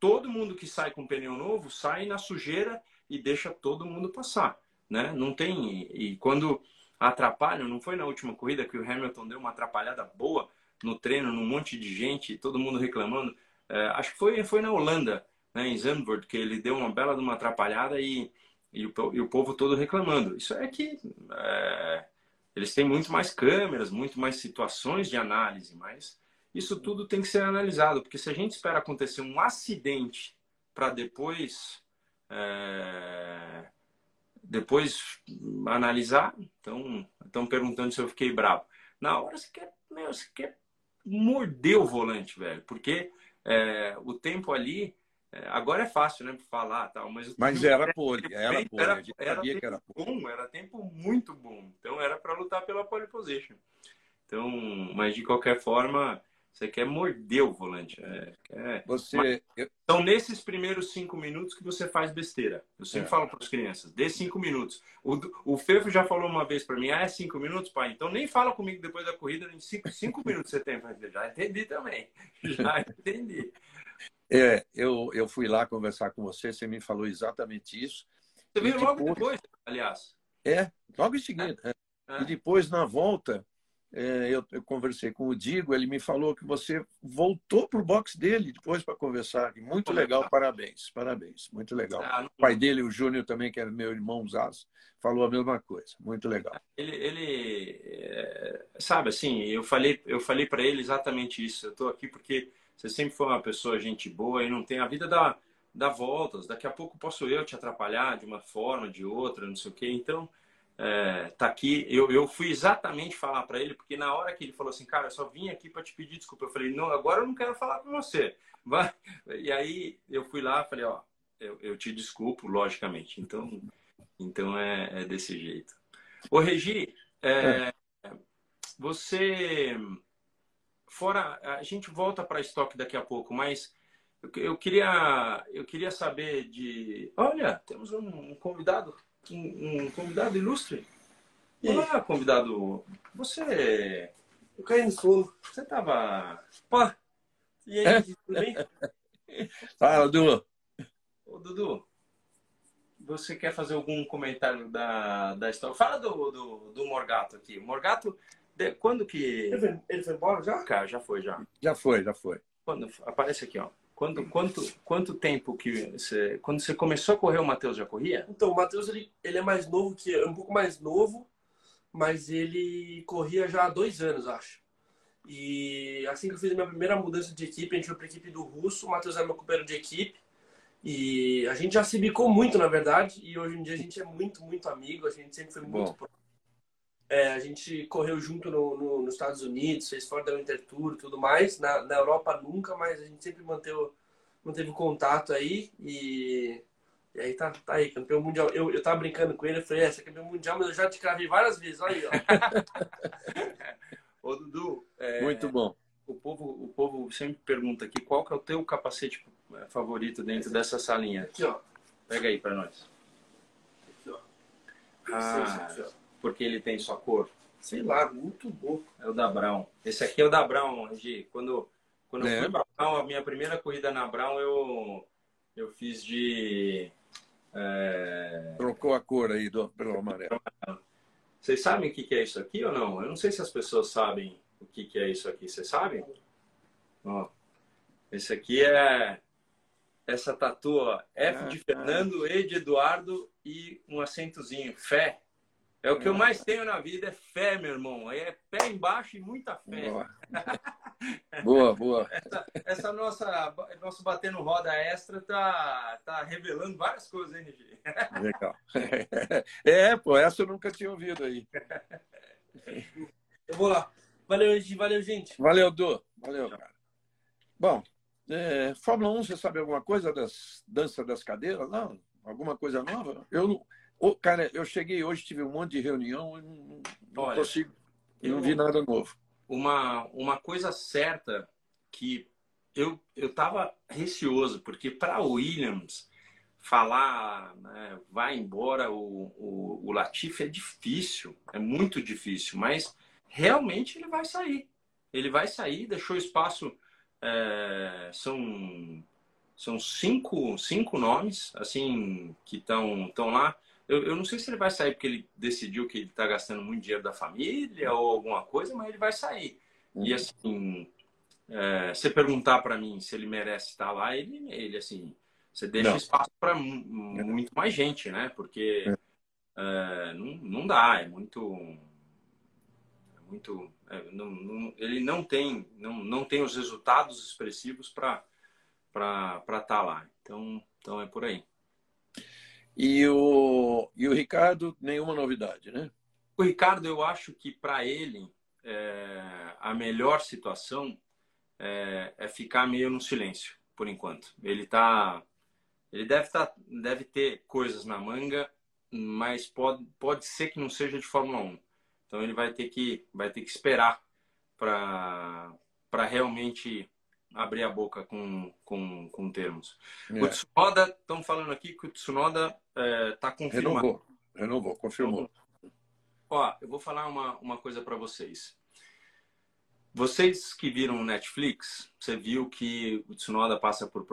todo mundo que sai com pneu novo sai na sujeira e deixa todo mundo passar. Né? Não tem. E quando atrapalham, não foi na última corrida que o Hamilton deu uma atrapalhada boa no treino, num monte de gente, todo mundo reclamando. É, acho que foi, foi na Holanda, né, em Zandvoort, que ele deu uma bela de uma atrapalhada e e o, e o povo todo reclamando. Isso é que é, eles têm muito mais câmeras, muito mais situações de análise, mas isso tudo tem que ser analisado, porque se a gente espera acontecer um acidente para depois é, depois analisar, então estão perguntando se eu fiquei bravo. Na hora você quer, meu, você quer morder o volante, velho, porque é, o tempo ali é, agora é fácil, né, falar tal, mas mas era pole, era pole, era, era, sabia que era pole. bom, era tempo muito bom. Então era para lutar pela pole position. Então, mas de qualquer forma, você quer morder o volante. É, é... Você, mas, Então, nesses primeiros cinco minutos que você faz besteira. Eu sempre é. falo para as crianças, dê cinco minutos. O, o Fefo já falou uma vez para mim, ah, é cinco minutos, pai? Então nem fala comigo depois da corrida, em cinco, cinco minutos você tem. Já entendi também. Já entendi. É, eu, eu fui lá conversar com você, você me falou exatamente isso. Você veio depois, logo depois, aliás. É, logo em seguida. É. É. E depois, na volta, é, eu, eu, conversei com o Digo, ele me falou que você voltou para o box dele depois para conversar. Muito legal, parabéns, parabéns, muito legal. Ah, o pai dele, o Júnior também, que era meu irmão Zazo, falou a mesma coisa, muito legal. Ele, ele é, sabe assim, eu falei, eu falei para ele exatamente isso. Eu estou aqui porque você sempre foi uma pessoa gente boa e não tem a vida da, da voltas. Daqui a pouco posso eu te atrapalhar de uma forma, de outra, não sei o quê. Então, é, tá aqui. Eu, eu fui exatamente falar para ele, porque na hora que ele falou assim, cara, eu só vim aqui para te pedir desculpa. Eu falei, não, agora eu não quero falar com você. Vai. E aí eu fui lá, falei, ó, eu, eu te desculpo, logicamente. Então, então é, é desse jeito. Ô, Regi, é, é. você fora a gente volta para estoque daqui a pouco, mas eu, eu, queria eu queria saber de, olha, temos um convidado, um, um convidado ilustre. Olá, convidado. Você eu caí no sono. Você tava, pô. E aí, é? tudo bem? Fala, Dudu. Ô, Dudu, você quer fazer algum comentário da, da história? Fala do, do, do Morgato aqui. Morgato de, quando que. Ele foi, ele foi embora já? Cara, já foi, já. Já foi, já foi. Quando, aparece aqui, ó. Quando, quanto, quanto tempo que você. Quando você começou a correr, o Matheus já corria? Então, o Matheus ele, ele é mais novo que eu, um pouco mais novo, mas ele corria já há dois anos, acho. E assim que eu fiz a minha primeira mudança de equipe, a gente foi para a equipe do Russo, o Matheus era meu companheiro de equipe. E a gente já se bicou muito, na verdade, e hoje em dia a gente é muito, muito amigo, a gente sempre foi muito próximo é, a gente correu junto no, no, nos Estados Unidos, fez fora da Winter Tour e tudo mais. Na, na Europa nunca, mas a gente sempre manteve, manteve contato aí. E, e aí tá, tá aí, campeão mundial. Eu, eu tava brincando com ele, eu falei, é, você é campeão mundial, mas eu já te cravei várias vezes, olha aí, ó. Ô, Dudu. É, Muito bom. O povo, o povo sempre pergunta aqui qual que é o teu capacete é, favorito dentro Esse dessa salinha. Aqui, ó. Pega aí para nós. Aqui, ó. Ah, aqui, ó porque ele tem sua cor? Sei lá, muito bom. É o da Brown. Esse aqui é o da Brown, Regi. Quando, quando é. eu fui pra Brown, a minha primeira corrida na Brown, eu, eu fiz de. É... Trocou a cor aí do, pelo amarelo. Vocês sabem o que é isso aqui ou não? Eu não sei se as pessoas sabem o que, que é isso aqui, você sabe? Ó, esse aqui é essa tatu, ó, F de Fernando, E de Eduardo e um acentozinho, fé. É o que eu mais tenho na vida, é fé, meu irmão. É pé embaixo e muita fé. Boa, boa. boa. Essa, essa, nossa nosso batendo roda extra tá, tá revelando várias coisas, hein, Nigi? Legal. É, pô, essa eu nunca tinha ouvido aí. Eu vou lá. Valeu, valeu, gente. Valeu, Du. Valeu, cara. Bom, é, Fórmula 1, você sabe alguma coisa das dança das cadeiras? Não? Alguma coisa nova? Eu não Oh, cara, eu cheguei hoje, tive um monte de reunião e não, não Olha, consigo, eu não vi nada novo. Uma, uma coisa certa que eu eu tava receoso, porque para Williams falar né, vai embora o, o, o Latifi é difícil, é muito difícil, mas realmente ele vai sair. Ele vai sair, deixou espaço. É, são são cinco, cinco nomes assim que estão lá. Eu, eu não sei se ele vai sair porque ele decidiu que ele está gastando muito dinheiro da família ou alguma coisa, mas ele vai sair. Uhum. E assim, é, você perguntar para mim se ele merece estar lá, ele, ele assim, você deixa não. espaço para muito mais gente, né? Porque é. É, não, não dá, é muito. É muito é, não, não, ele não tem, não, não tem os resultados expressivos para estar tá lá. Então, então é por aí. E o, e o Ricardo, nenhuma novidade, né? O Ricardo, eu acho que para ele é, a melhor situação é, é, ficar meio no silêncio, por enquanto. Ele tá, ele deve tá, deve ter coisas na manga, mas pode, pode ser que não seja de Fórmula 1. Então ele vai ter que, vai ter que esperar para realmente abrir a boca com, com, com termos. É. O Tsunoda, estão falando aqui que o Tsunoda está é, tá confirmado. Renovou, renovou, confirmou. Ó, eu vou falar uma, uma coisa para vocês. Vocês que viram o Netflix, você viu que o Tsunoda passa por,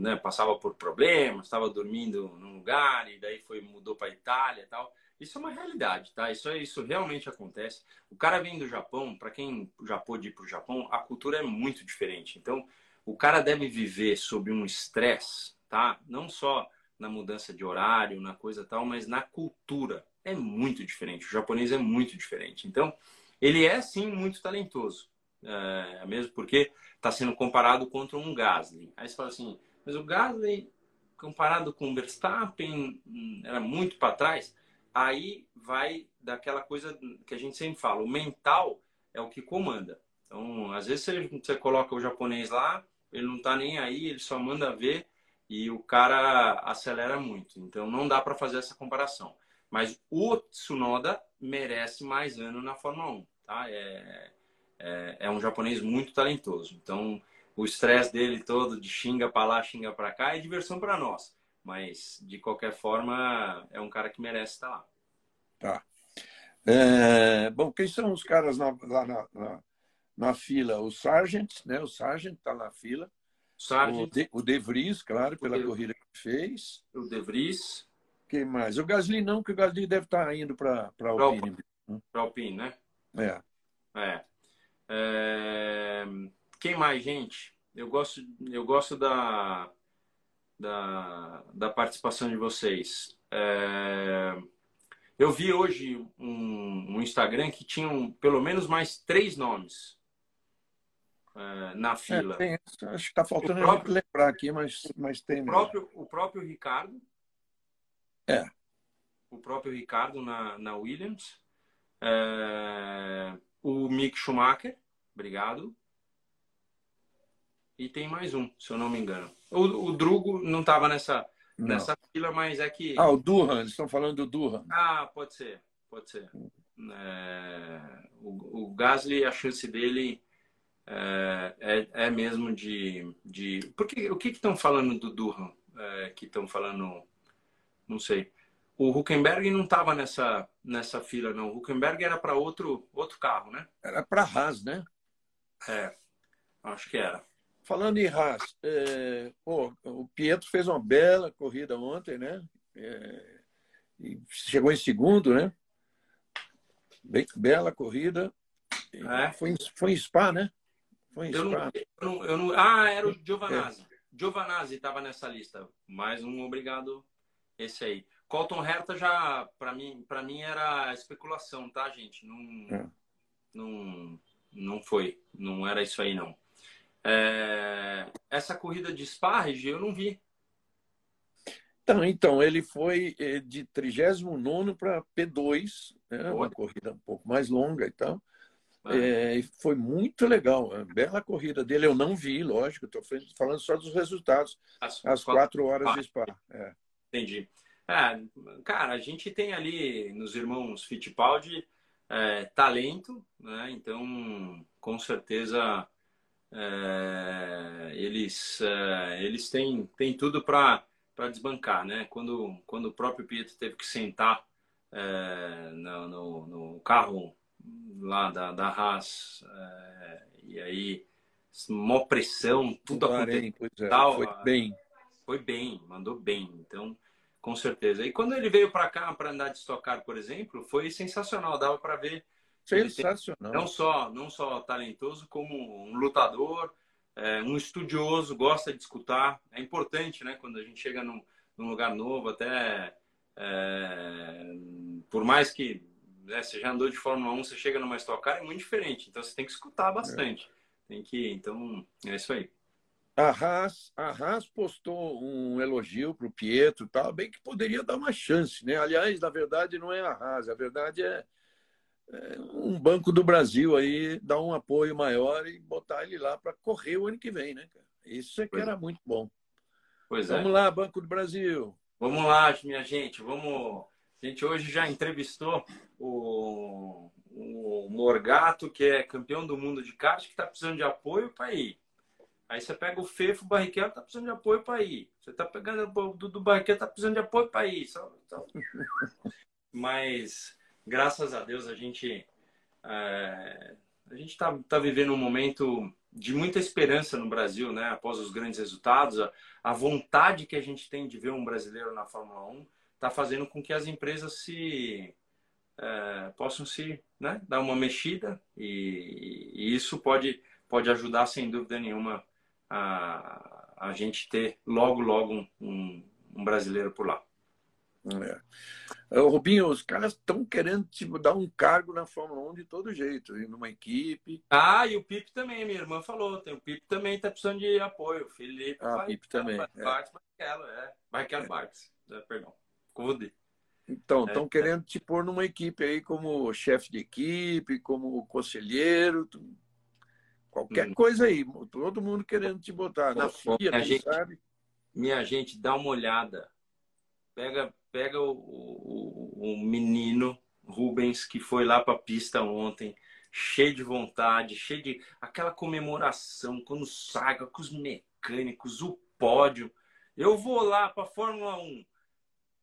né, passava por problemas, estava dormindo num lugar e daí foi mudou para Itália e tal. Isso é uma realidade, tá? Isso, é, isso realmente acontece. O cara vem do Japão, para quem já pôde ir para o Japão, a cultura é muito diferente. Então, o cara deve viver sob um estresse, tá? Não só na mudança de horário, na coisa tal, mas na cultura. É muito diferente. O japonês é muito diferente. Então, ele é sim muito talentoso. É, mesmo porque está sendo comparado contra um Gasly. Aí você fala assim, mas o Gasly comparado com o Verstappen hum, era muito para trás aí vai daquela coisa que a gente sempre fala, o mental é o que comanda. Então, às vezes você, você coloca o japonês lá, ele não está nem aí, ele só manda ver e o cara acelera muito. Então, não dá para fazer essa comparação. Mas o Tsunoda merece mais ano na Fórmula 1, tá? É, é, é um japonês muito talentoso. Então, o estresse dele todo de xinga para lá, xinga para cá é diversão para nós. Mas, de qualquer forma, é um cara que merece estar lá. Tá. É, bom, quem são os caras na, lá na, na, na, fila? O Sargent, né? O Sargent está na fila. Sargent. O, de, o De Vries, claro, pela de, corrida que fez. O De Vries. Quem mais? O Gasly não, que o Gasly deve estar tá indo para a Alpine. Para Alpine, né? É. é. É. Quem mais, gente? Eu gosto, eu gosto da, da, da participação de vocês. É... Eu vi hoje um, um, Instagram que tinham pelo menos mais três nomes é, na é, fila. É, tem, acho que está faltando próprio, lembrar aqui, mas, mas tem o próprio, o próprio Ricardo. É. O próprio Ricardo na, na Williams. É, o Mick Schumacher. Obrigado. E tem mais um, se eu não me engano. O, o Drugo não estava nessa, nessa fila, mas é que. Ah, o Durham, eles estão falando do Durham. Ah, pode ser, pode ser. É, o, o Gasly, a chance dele é, é, é, mesmo de. de... Porque, o que estão falando do Durham? É, que estão falando. Não sei. O Huckenberg não estava nessa, nessa fila, não. O Huckenberg era para outro, outro carro, né? Era para Haas, né? É, acho que era. Falando em Haas, é, pô, o Pietro fez uma bela corrida ontem, né? É, chegou em segundo, né? Bem, bela corrida. É. Foi, em, foi em Spa, né? Foi em eu Spa. Não, eu não, ah, era o Giovanazzi. É. Giovanazzi estava nessa lista. Mais um obrigado, esse aí. Colton Herta já, para mim, para mim era especulação, tá, gente? Não, é. não, não foi. Não era isso aí, não. É, essa corrida de Sparge eu não vi. Então, então, ele foi eh, de 39 para P2, né? uma corrida um pouco mais longa e tal. É, foi muito legal, bela corrida dele. Eu não vi, lógico, estou falando só dos resultados, as, às quatro horas de Spa. É. Entendi. É, cara, a gente tem ali nos irmãos Fittipaldi é, talento, né? então com certeza é, eles, é, eles têm, têm tudo para desbancar. Né? Quando, quando o próprio Pietro teve que sentar é, no, no, no carro lá da, da Haas, é, e aí, mó pressão, tudo aconteceu. É, foi bem. Foi bem, mandou bem. Então, com certeza. E quando ele veio para cá para andar de estocar, por exemplo, foi sensacional. Dava para ver. Sensacional. Não só, não só talentoso, como um lutador, é, um estudioso, gosta de escutar. É importante, né? Quando a gente chega num, num lugar novo, até. É, por mais que né, você já andou de Fórmula 1, você chega numa Stock Car, é muito diferente. Então você tem que escutar bastante. É. Tem que, então, é isso aí. A Haas, a Haas postou um elogio para o Pietro, tal, bem que poderia dar uma chance, né? Aliás, na verdade, não é a Haas, a verdade é, é um banco do Brasil aí dar um apoio maior e botar ele lá para correr o ano que vem, né, cara? Isso é que era muito bom. Pois Vamos é. lá, Banco do Brasil. Vamos lá, minha gente. Vamos a gente hoje já entrevistou o, o Morgato, que é campeão do mundo de kart, que está precisando de apoio para ir. Aí você pega o Fefo, o Barrichello está precisando de apoio para ir. Você está pegando o Dudu Barrichello, está precisando de apoio para ir. Só, só... Mas, graças a Deus, a gente é, a gente está tá vivendo um momento de muita esperança no Brasil, né? Após os grandes resultados, a, a vontade que a gente tem de ver um brasileiro na Fórmula 1 está fazendo com que as empresas se é, possam se né, dar uma mexida e, e, isso pode, pode ajudar sem dúvida nenhuma a, a gente ter logo logo um, um, um brasileiro por lá. É. Rubinho, os caras estão querendo tipo, dar um cargo na Fórmula 1 de todo jeito, numa equipe. Ah, e o Pipe também, minha irmã falou. Tem, o Pipe também está precisando de apoio. O Felipe. Ah, o Pipe também. Barques, é. Barrichello, é. Barrichello é. Barques, é, perdão. Confundi. Então, estão é, querendo te pôr numa equipe aí como chefe de equipe, como conselheiro, tu... qualquer hum. coisa aí. Todo mundo querendo te botar. Na FIA, minha gente, sabe? Minha gente, dá uma olhada. Pega, pega o, o, o menino Rubens que foi lá para a pista ontem, cheio de vontade, cheio de aquela comemoração quando sai com os mecânicos, o pódio. Eu vou lá para Fórmula 1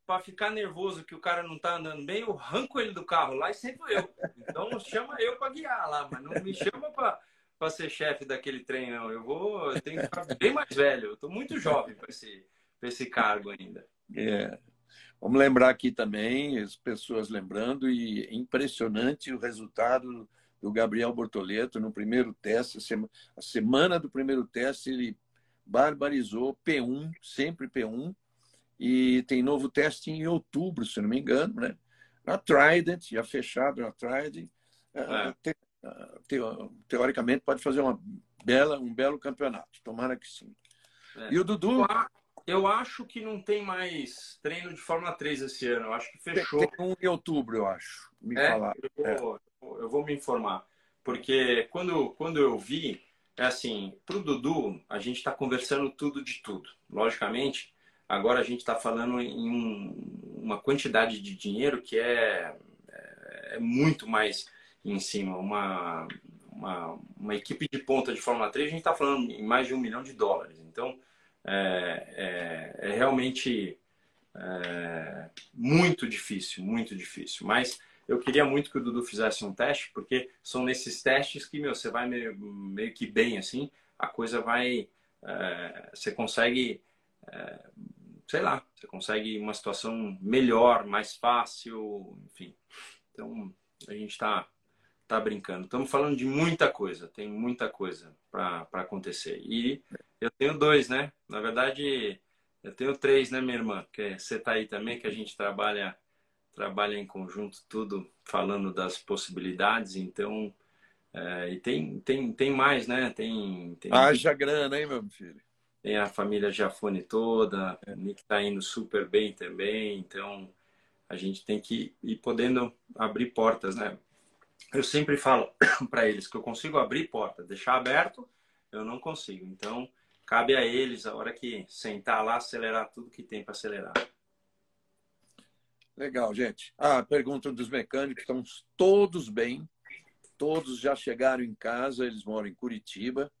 para ficar nervoso que o cara não tá andando bem, eu arranco ele do carro lá e sempre eu. Então chama eu para guiar lá, mas não me chama para ser chefe daquele trem, não. Eu vou, eu tenho que ficar bem mais velho. Eu tô muito jovem para esse, esse cargo ainda. É. Vamos lembrar aqui também, as pessoas lembrando, e impressionante o resultado do Gabriel Bortoleto no primeiro teste, a semana do primeiro teste, ele barbarizou P1, sempre P1, e tem novo teste em outubro, se não me engano, né? Na Trident, já fechado na Trident. É. é. Te, te, teoricamente pode fazer uma bela, um belo campeonato. Tomara que sim. É. E o Dudu. Eu acho que não tem mais treino de Fórmula 3 esse ano. Eu acho que fechou. Tem, tem um em outubro, eu acho. Me é, falar. Eu vou, é. eu vou me informar. Porque quando, quando eu vi, é assim, para o Dudu, a gente está conversando tudo de tudo. Logicamente, Agora a gente está falando em um, uma quantidade de dinheiro que é, é, é muito mais em cima. Uma, uma, uma, equipe de ponta de Fórmula 3, a gente está falando em mais de um milhão de dólares. Então, é, é, é realmente é, muito difícil, muito difícil. Mas eu queria muito que o Dudu fizesse um teste, porque são nesses testes que, meu, você vai meio, meio que bem, assim, a coisa vai... É, você consegue é, sei lá, você consegue uma situação melhor, mais fácil, enfim. Então, a gente está tá brincando. Estamos falando de muita coisa, tem muita coisa para acontecer. E eu tenho dois, né? Na verdade, eu tenho três, né, minha irmã? Que você tá aí também, que a gente trabalha trabalha em conjunto, tudo falando das possibilidades. Então, é, e tem, tem, tem mais, né? Tem, tem Haja grana, hein, meu filho? Tem a família Jafone toda, é. o Nick tá indo super bem também, então a gente tem que ir podendo abrir portas, né? Eu sempre falo para eles que eu consigo abrir porta, deixar aberto, eu não consigo. Então, cabe a eles, a hora que sentar lá, acelerar tudo que tem para acelerar. Legal, gente. A pergunta dos mecânicos, estão todos bem, todos já chegaram em casa, eles moram em Curitiba.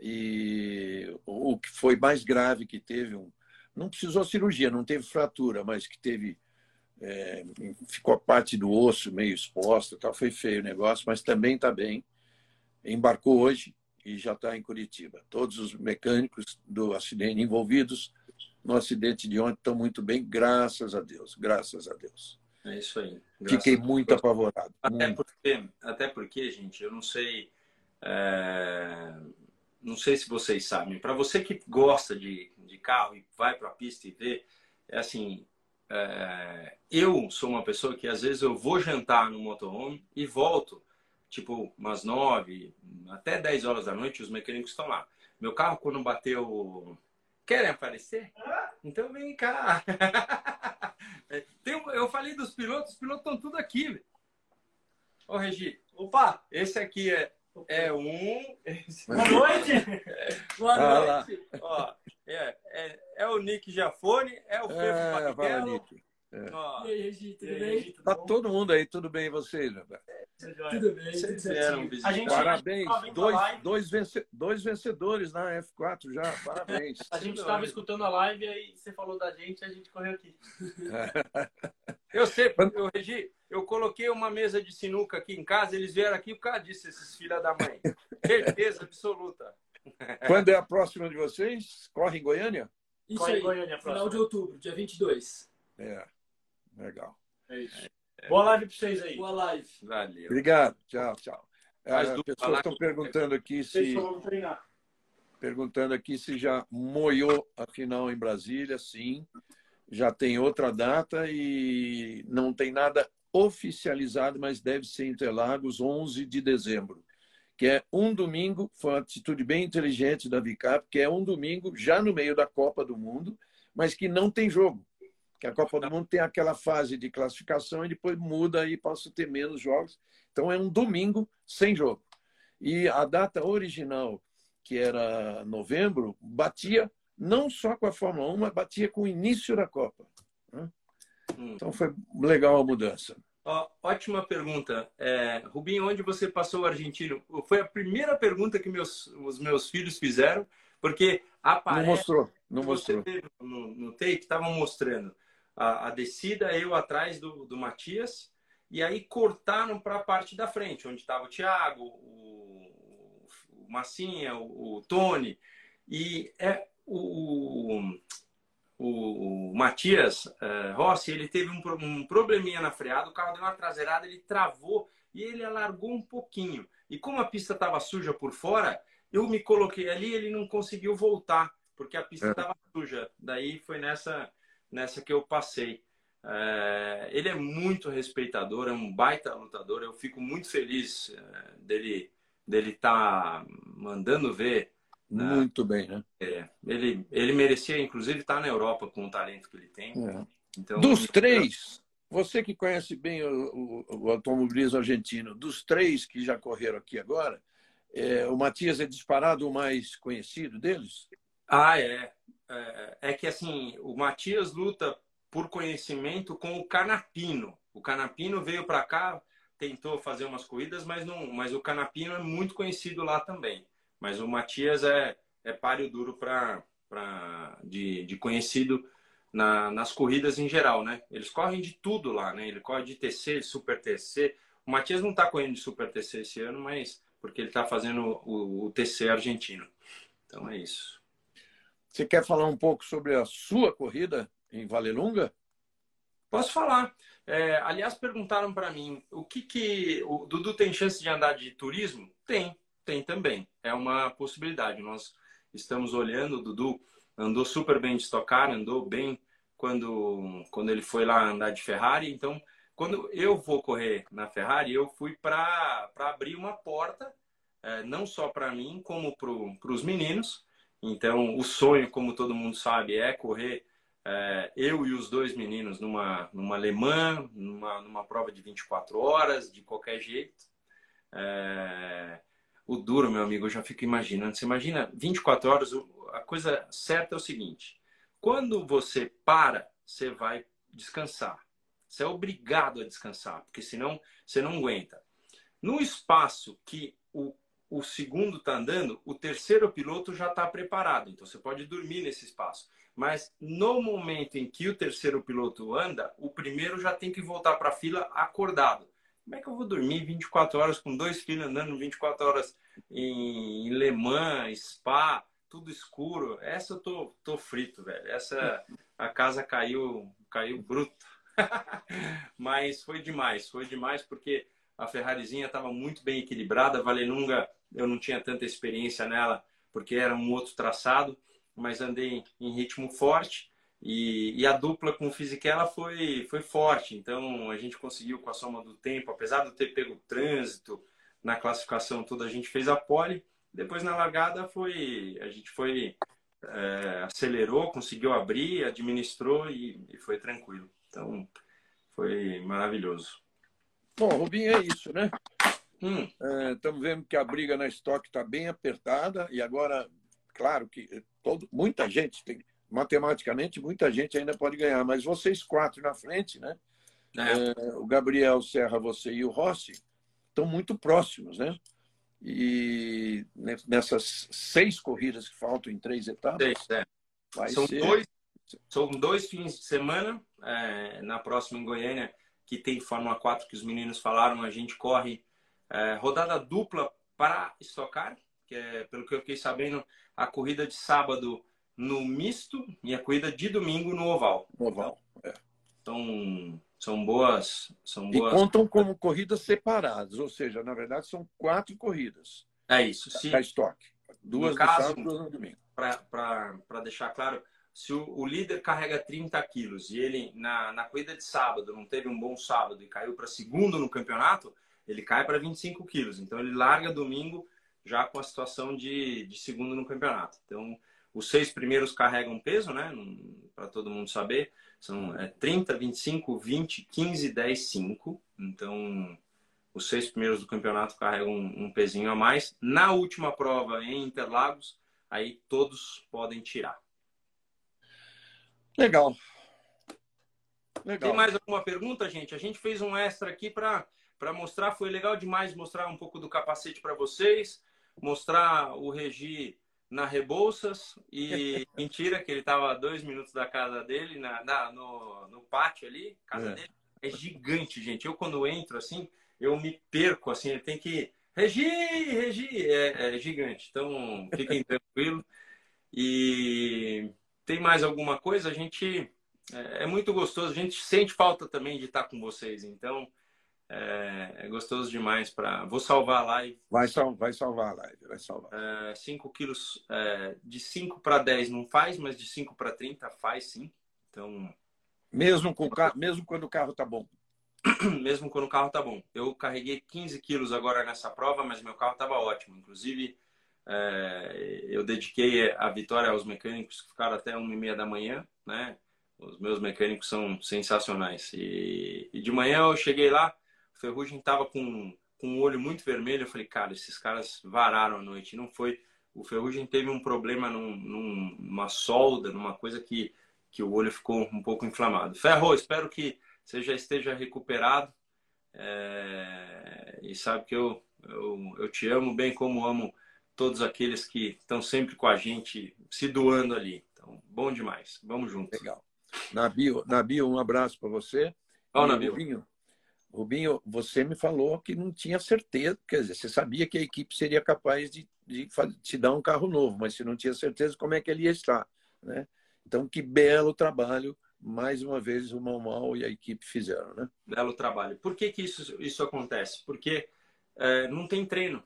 E o que foi mais grave que teve, um, não precisou cirurgia, não teve fratura, mas que teve, é, ficou a parte do osso meio exposta, tal, foi feio o negócio, mas também está bem. Embarcou hoje e já está em Curitiba. Todos os mecânicos do acidente envolvidos no acidente de ontem estão muito bem, graças a Deus, graças a Deus. É isso aí. Fiquei muito apavorado. Até, muito. Porque, até porque, gente, eu não sei. É... Não sei se vocês sabem. Para você que gosta de, de carro e vai para a pista e vê, é assim. É... Eu sou uma pessoa que às vezes eu vou jantar no motorhome e volto, tipo, umas nove, até dez horas da noite, os mecânicos estão lá. Meu carro, quando bateu. Querem aparecer? Então vem cá. Tem, eu falei dos pilotos, os pilotos estão tudo aqui. Ô, Regi. Opa! Esse aqui é, é um. Boa noite! Boa noite! Ó, é, é, é, o Nick Jafone, é o Pedro é, Nick. É. Ó, e aí, Regi, tudo bem? Tá todo mundo aí, tudo bem e vocês, rapaz? Tudo bem, Vocês vieram gente, Parabéns, dois, dois, vence, dois vencedores na F4 já, parabéns. a gente estava escutando a live e aí você falou da gente e a gente correu aqui. eu sei, eu, Regi, eu coloquei uma mesa de sinuca aqui em casa, eles vieram aqui por causa disso, esses filha da mãe. Certeza absoluta. Quando é a próxima de vocês? Corre em Goiânia? Isso Corre aí, Goiânia, final de outubro, dia 22. É, legal. É isso. Boa live para vocês aí. Boa live. Valeu. Obrigado. Tchau, tchau. As pessoas estão perguntando aqui se. Perguntando aqui se já moiou a final em Brasília. Sim, já tem outra data e não tem nada oficializado, mas deve ser Interlagos, 11 de dezembro, que é um domingo. Foi uma atitude bem inteligente da Vicap, que é um domingo já no meio da Copa do Mundo, mas que não tem jogo que a Copa do Mundo tem aquela fase de classificação e depois muda e passa a ter menos jogos. Então é um domingo sem jogo. E a data original, que era novembro, batia não só com a Fórmula 1, mas batia com o início da Copa. Né? Hum. Então foi legal a mudança. Ó, ótima pergunta. É, Rubinho, onde você passou o argentino? Foi a primeira pergunta que meus, os meus filhos fizeram, porque aparece... Não mostrou, não mostrou. No, no tape, estavam mostrando a, a descida, eu atrás do, do Matias, e aí cortaram para a parte da frente, onde estava o Thiago, o, o Massinha, o, o, Tony. E é o, o, o Matias uh, Rossi, ele teve um, um probleminha na freada, o carro deu uma traseirada, ele travou e ele alargou um pouquinho. E como a pista estava suja por fora, eu me coloquei ali ele não conseguiu voltar, porque a pista estava é. suja. Daí foi nessa nessa que eu passei. É, ele é muito respeitador, é um baita lutador. Eu fico muito feliz é, dele dele tá mandando ver. Né? Muito bem, né? É, ele, ele merecia, inclusive, estar tá na Europa com o talento que ele tem. É. Então, dos três, você que conhece bem o, o, o, automobilismo argentino, dos três que já correram aqui agora, é, o Matias é disparado o mais conhecido deles? Ah, é. É, é que assim, o Matias luta por conhecimento com o Canapino. O Canapino veio para cá, tentou fazer umas corridas, mas não, mas o Canapino é muito conhecido lá também. Mas o Matias é é páreo duro para de, de conhecido na, nas corridas em geral, né? Eles correm de tudo lá, né? Ele corre de TC, Super TC. O Matias não está correndo de Super TC esse ano, mas porque ele está fazendo o, o TC argentino. Então é isso. Você quer falar um pouco sobre a sua corrida em Valelunga? Posso falar. É, aliás, perguntaram para mim o que que o Dudu tem chance de andar de turismo? Tem, tem também. É uma possibilidade. Nós estamos olhando. O Dudu andou super bem de estocar, andou bem quando quando ele foi lá andar de Ferrari. Então, quando eu vou correr na Ferrari, eu fui para abrir uma porta, é, não só para mim, como para os meninos. Então, o sonho, como todo mundo sabe, é correr é, eu e os dois meninos numa, numa alemã, numa, numa prova de 24 horas, de qualquer jeito. É, o duro, meu amigo, eu já fico imaginando. Você imagina 24 horas, a coisa certa é o seguinte: quando você para, você vai descansar. Você é obrigado a descansar, porque senão você não aguenta. No espaço que o, o segundo está andando, o terceiro piloto já está preparado. Então você pode dormir nesse espaço. Mas no momento em que o terceiro piloto anda, o primeiro já tem que voltar para a fila acordado. Como é que eu vou dormir 24 horas com dois filhos andando 24 horas em Le Mans, Spa, tudo escuro? Essa eu tô, tô frito, velho. Essa a casa caiu, caiu bruto. Mas foi demais, foi demais porque a Ferrarizinha estava muito bem equilibrada. A Valenunga, eu não tinha tanta experiência nela porque era um outro traçado, mas andei em ritmo forte. E, e, a dupla com o Fisichella foi, foi forte, então a gente conseguiu com a soma do tempo, apesar de ter pego trânsito na classificação toda, a gente fez a pole. Depois na largada foi a gente foi é, acelerou, conseguiu abrir, administrou e, e foi tranquilo. Então, foi maravilhoso. Bom, Rubinho, é isso, né? Estamos hum. é, vendo que a briga na estoque está bem apertada e agora, claro que todo, muita gente tem, matematicamente, muita gente ainda pode ganhar, mas vocês quatro na frente, né? É. É, o Gabriel Serra, você e o Rossi estão muito próximos, né? E nessas seis corridas que faltam em três etapas, seis, é. São ser... dois são dois fins de semana, é, na próxima em Goiânia, que tem Fórmula 4 que os meninos falaram, a gente corre é, rodada dupla para estocar, que é, pelo que eu fiquei sabendo, a corrida de sábado no misto e a corrida de domingo no oval. Oval, é. Então, são boas, são boas. E contam como corridas separadas, ou seja, na verdade são quatro corridas. É isso. Se, da estoque. Duas no caso, sábado, duas no domingo. Para deixar claro, se o, o, líder carrega 30 quilos e ele, na, na corrida de sábado, não teve um bom sábado e caiu para segundo no campeonato, ele cai para 25 quilos. Então, ele larga domingo já com a situação de, de segundo no campeonato. Então, os seis primeiros carregam peso, né? Para todo mundo saber. São é, 30, 25, 20, 15, 10, 5. Então, os seis primeiros do campeonato carregam um, um pezinho a mais. Na última prova, em Interlagos, aí todos podem tirar. Legal. Legal. Tem mais alguma pergunta, gente? A gente fez um extra aqui para mostrar. Foi legal demais mostrar um pouco do capacete para vocês, mostrar o Regi na Rebouças e mentira que ele estava a dois minutos da casa dele, na, na no, no pátio ali. casa é. dele é gigante, gente. Eu quando entro assim, eu me perco assim. Tem que Regi, Regi, é, é gigante. Então fiquem tranquilos. E tem mais alguma coisa? A gente é, é, muito gostoso. A gente sente falta também de estar com vocês. Então é, é gostoso demais para. Vou salvar a live. Vai, sal... vai salvar a live, vai salvar. 5 é, quilos é, de 5 para 10 não faz, mas de 5 para 30 faz sim. Então. Mesmo, com carro, mesmo quando o carro tá bom. mesmo quando o carro tá bom. Eu carreguei 15 quilos agora nessa prova, mas meu carro estava ótimo. Inclusive, é, eu dediquei a vitória aos mecânicos que ficaram até uma e meia da manhã, né? Os meus mecânicos são sensacionais. E, e de manhã eu cheguei lá, Ferrugem estava com, com um olho muito vermelho. Eu falei, cara, esses caras vararam a noite. Não foi. O Ferrugem teve um problema num, num, numa solda, numa coisa que, que o olho ficou um pouco inflamado. Ferro, espero que você já esteja recuperado. É, e sabe que eu, eu, eu te amo bem como amo todos aqueles que estão sempre com a gente, se doando ali. Então, bom demais. Vamos juntos. Legal. Nabio, Nabio um abraço para você. Ó, Nabio. Rubinho, Rubinho, você me falou que não tinha certeza, quer dizer, você sabia que a equipe seria capaz de, de te dar um carro novo, mas você não tinha certeza como é que ele ia estar, né? Então, que belo trabalho mais uma vez o Mal e a equipe fizeram, né? Belo trabalho. Por que, que isso, isso acontece? Porque é, não tem treino.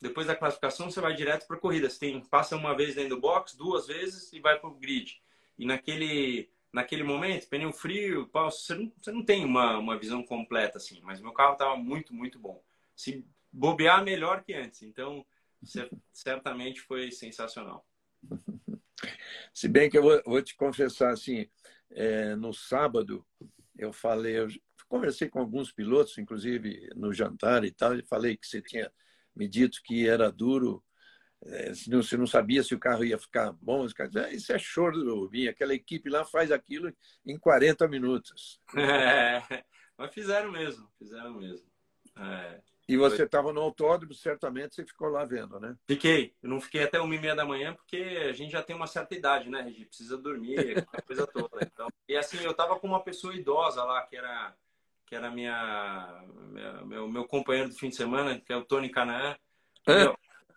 Depois da classificação, você vai direto para corrida. Você tem, passa uma vez dentro do box, duas vezes e vai para o grid. E naquele, naquele momento, pneu frio, você não, você não tem uma, uma visão completa assim. Mas meu carro estava muito, muito bom. Se bobear, melhor que antes. Então, certamente foi sensacional. Se bem que eu vou, vou te confessar assim, é, no sábado, eu falei, eu conversei com alguns pilotos, inclusive no jantar e tal, e falei que você tinha me dito que era duro, é, se não, você não sabia se o carro ia ficar bom, os caras ah, isso é choro do Rubinho, aquela equipe lá faz aquilo em 40 minutos. É, mas fizeram mesmo, fizeram mesmo. É. E você estava no autódromo, certamente você ficou lá vendo, né? Fiquei. Eu não fiquei até uma e meia da manhã, porque a gente já tem uma certa idade, né, Regi? Precisa dormir, a coisa toda. Então, e assim, eu estava com uma pessoa idosa lá, que era, que era minha, minha meu, meu companheiro do fim de semana, que é o Tony Canaã.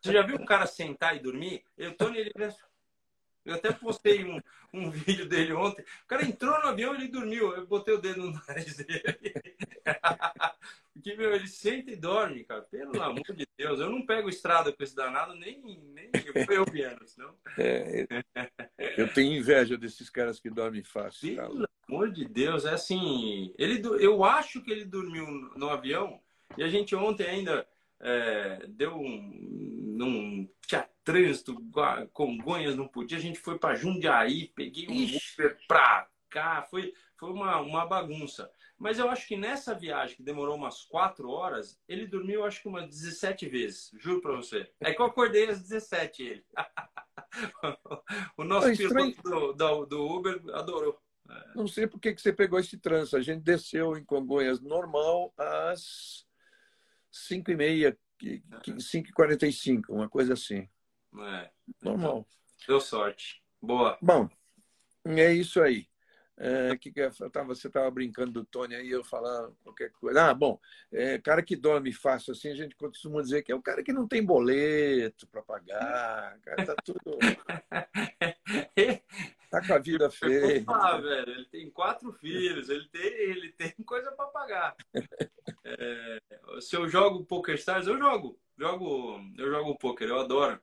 Você já viu um cara sentar e dormir? Eu, Tony, ele eu até postei um, um vídeo dele ontem. O cara entrou no avião e ele dormiu. Eu botei o dedo no nariz dele. Porque, meu, ele senta e dorme, cara. Pelo amor de Deus. Eu não pego estrada com esse danado, nem, nem eu piano, senão. É, eu tenho inveja desses caras que dormem fácil. Pelo cara. amor de Deus, é assim. Ele, eu acho que ele dormiu no avião e a gente ontem ainda é, deu um. Não tinha trânsito, Congonhas não podia, a gente foi para Jundiaí, peguei um Ixi. Uber pra cá, foi, foi uma, uma bagunça. Mas eu acho que nessa viagem, que demorou umas quatro horas, ele dormiu acho que umas 17 vezes, juro para você. É que eu acordei às 17 ele. o nosso é piloto do, do, do, Uber adorou. É. Não sei por que, que você pegou esse trânsito. A gente desceu em Congonhas normal às 5 e meia, 5h45, uma coisa assim. É. Normal. Deu sorte. Boa. Bom, é isso aí. É, que, que tava, você estava brincando do Tony aí, eu falar qualquer coisa. Ah, bom, é, cara que dorme fácil assim, a gente costuma dizer que é o cara que não tem boleto para pagar, cara, tá tudo. tá com a vida feia. Ah, velho, ele tem quatro filhos, ele tem, ele tem coisa para pagar. É, se eu jogo Poker Stars, eu jogo. jogo eu jogo poker, eu adoro.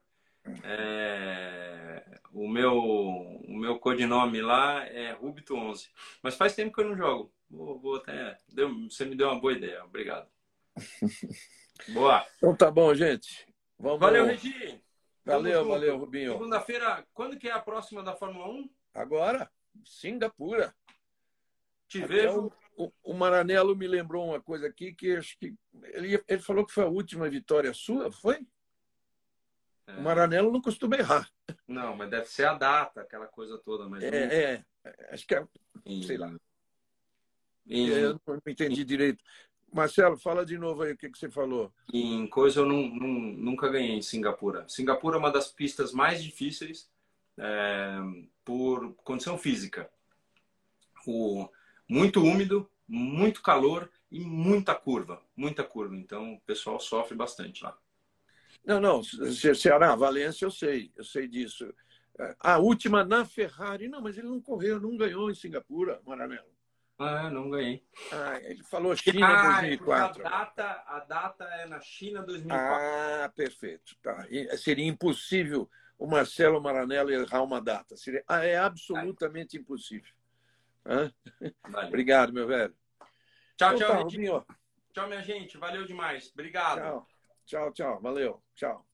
É, o, meu, o meu codinome lá é Rubito11. Mas faz tempo que eu não jogo. Vou, vou até. Deu, você me deu uma boa ideia. Obrigado. Boa. Então tá bom, gente. Vamos valeu, Regi. Valeu, valeu, Rubinho. Segunda-feira, quando que é a próxima da Fórmula 1? Agora, Singapura. Te Até vejo. O, o, Maranello me lembrou uma coisa aqui que acho que ele, ele falou que foi a última vitória sua, foi? É. O Maranello não costuma errar. Não, mas deve ser a data, aquela coisa toda. Mas é, não... é, acho que é, sei lá. Eu não entendi direito. Marcelo, fala de novo aí o que, que você falou. Em coisa eu não, não, nunca ganhei em Singapura. Singapura é uma das pistas mais difíceis é, por condição física. O, muito úmido, muito calor e muita curva. Muita curva. Então o pessoal sofre bastante lá. Não, não, Ceará, Valência, eu sei, eu sei disso. A última na Ferrari, não, mas ele não correu, não ganhou em Singapura, Maranello. Ah, não ganhei. Ah, ele falou China ah, 2004. A data, a data é na China 2004. Ah, perfeito. Tá. Seria impossível o Marcelo Maranello errar uma data. Seria, ah, é absolutamente impossível. Obrigado, meu velho. Tchau, então, tchau, tá, Tchau, minha gente. Valeu demais. Obrigado. Tchau. Tchau, tchau. Valeu. Tchau.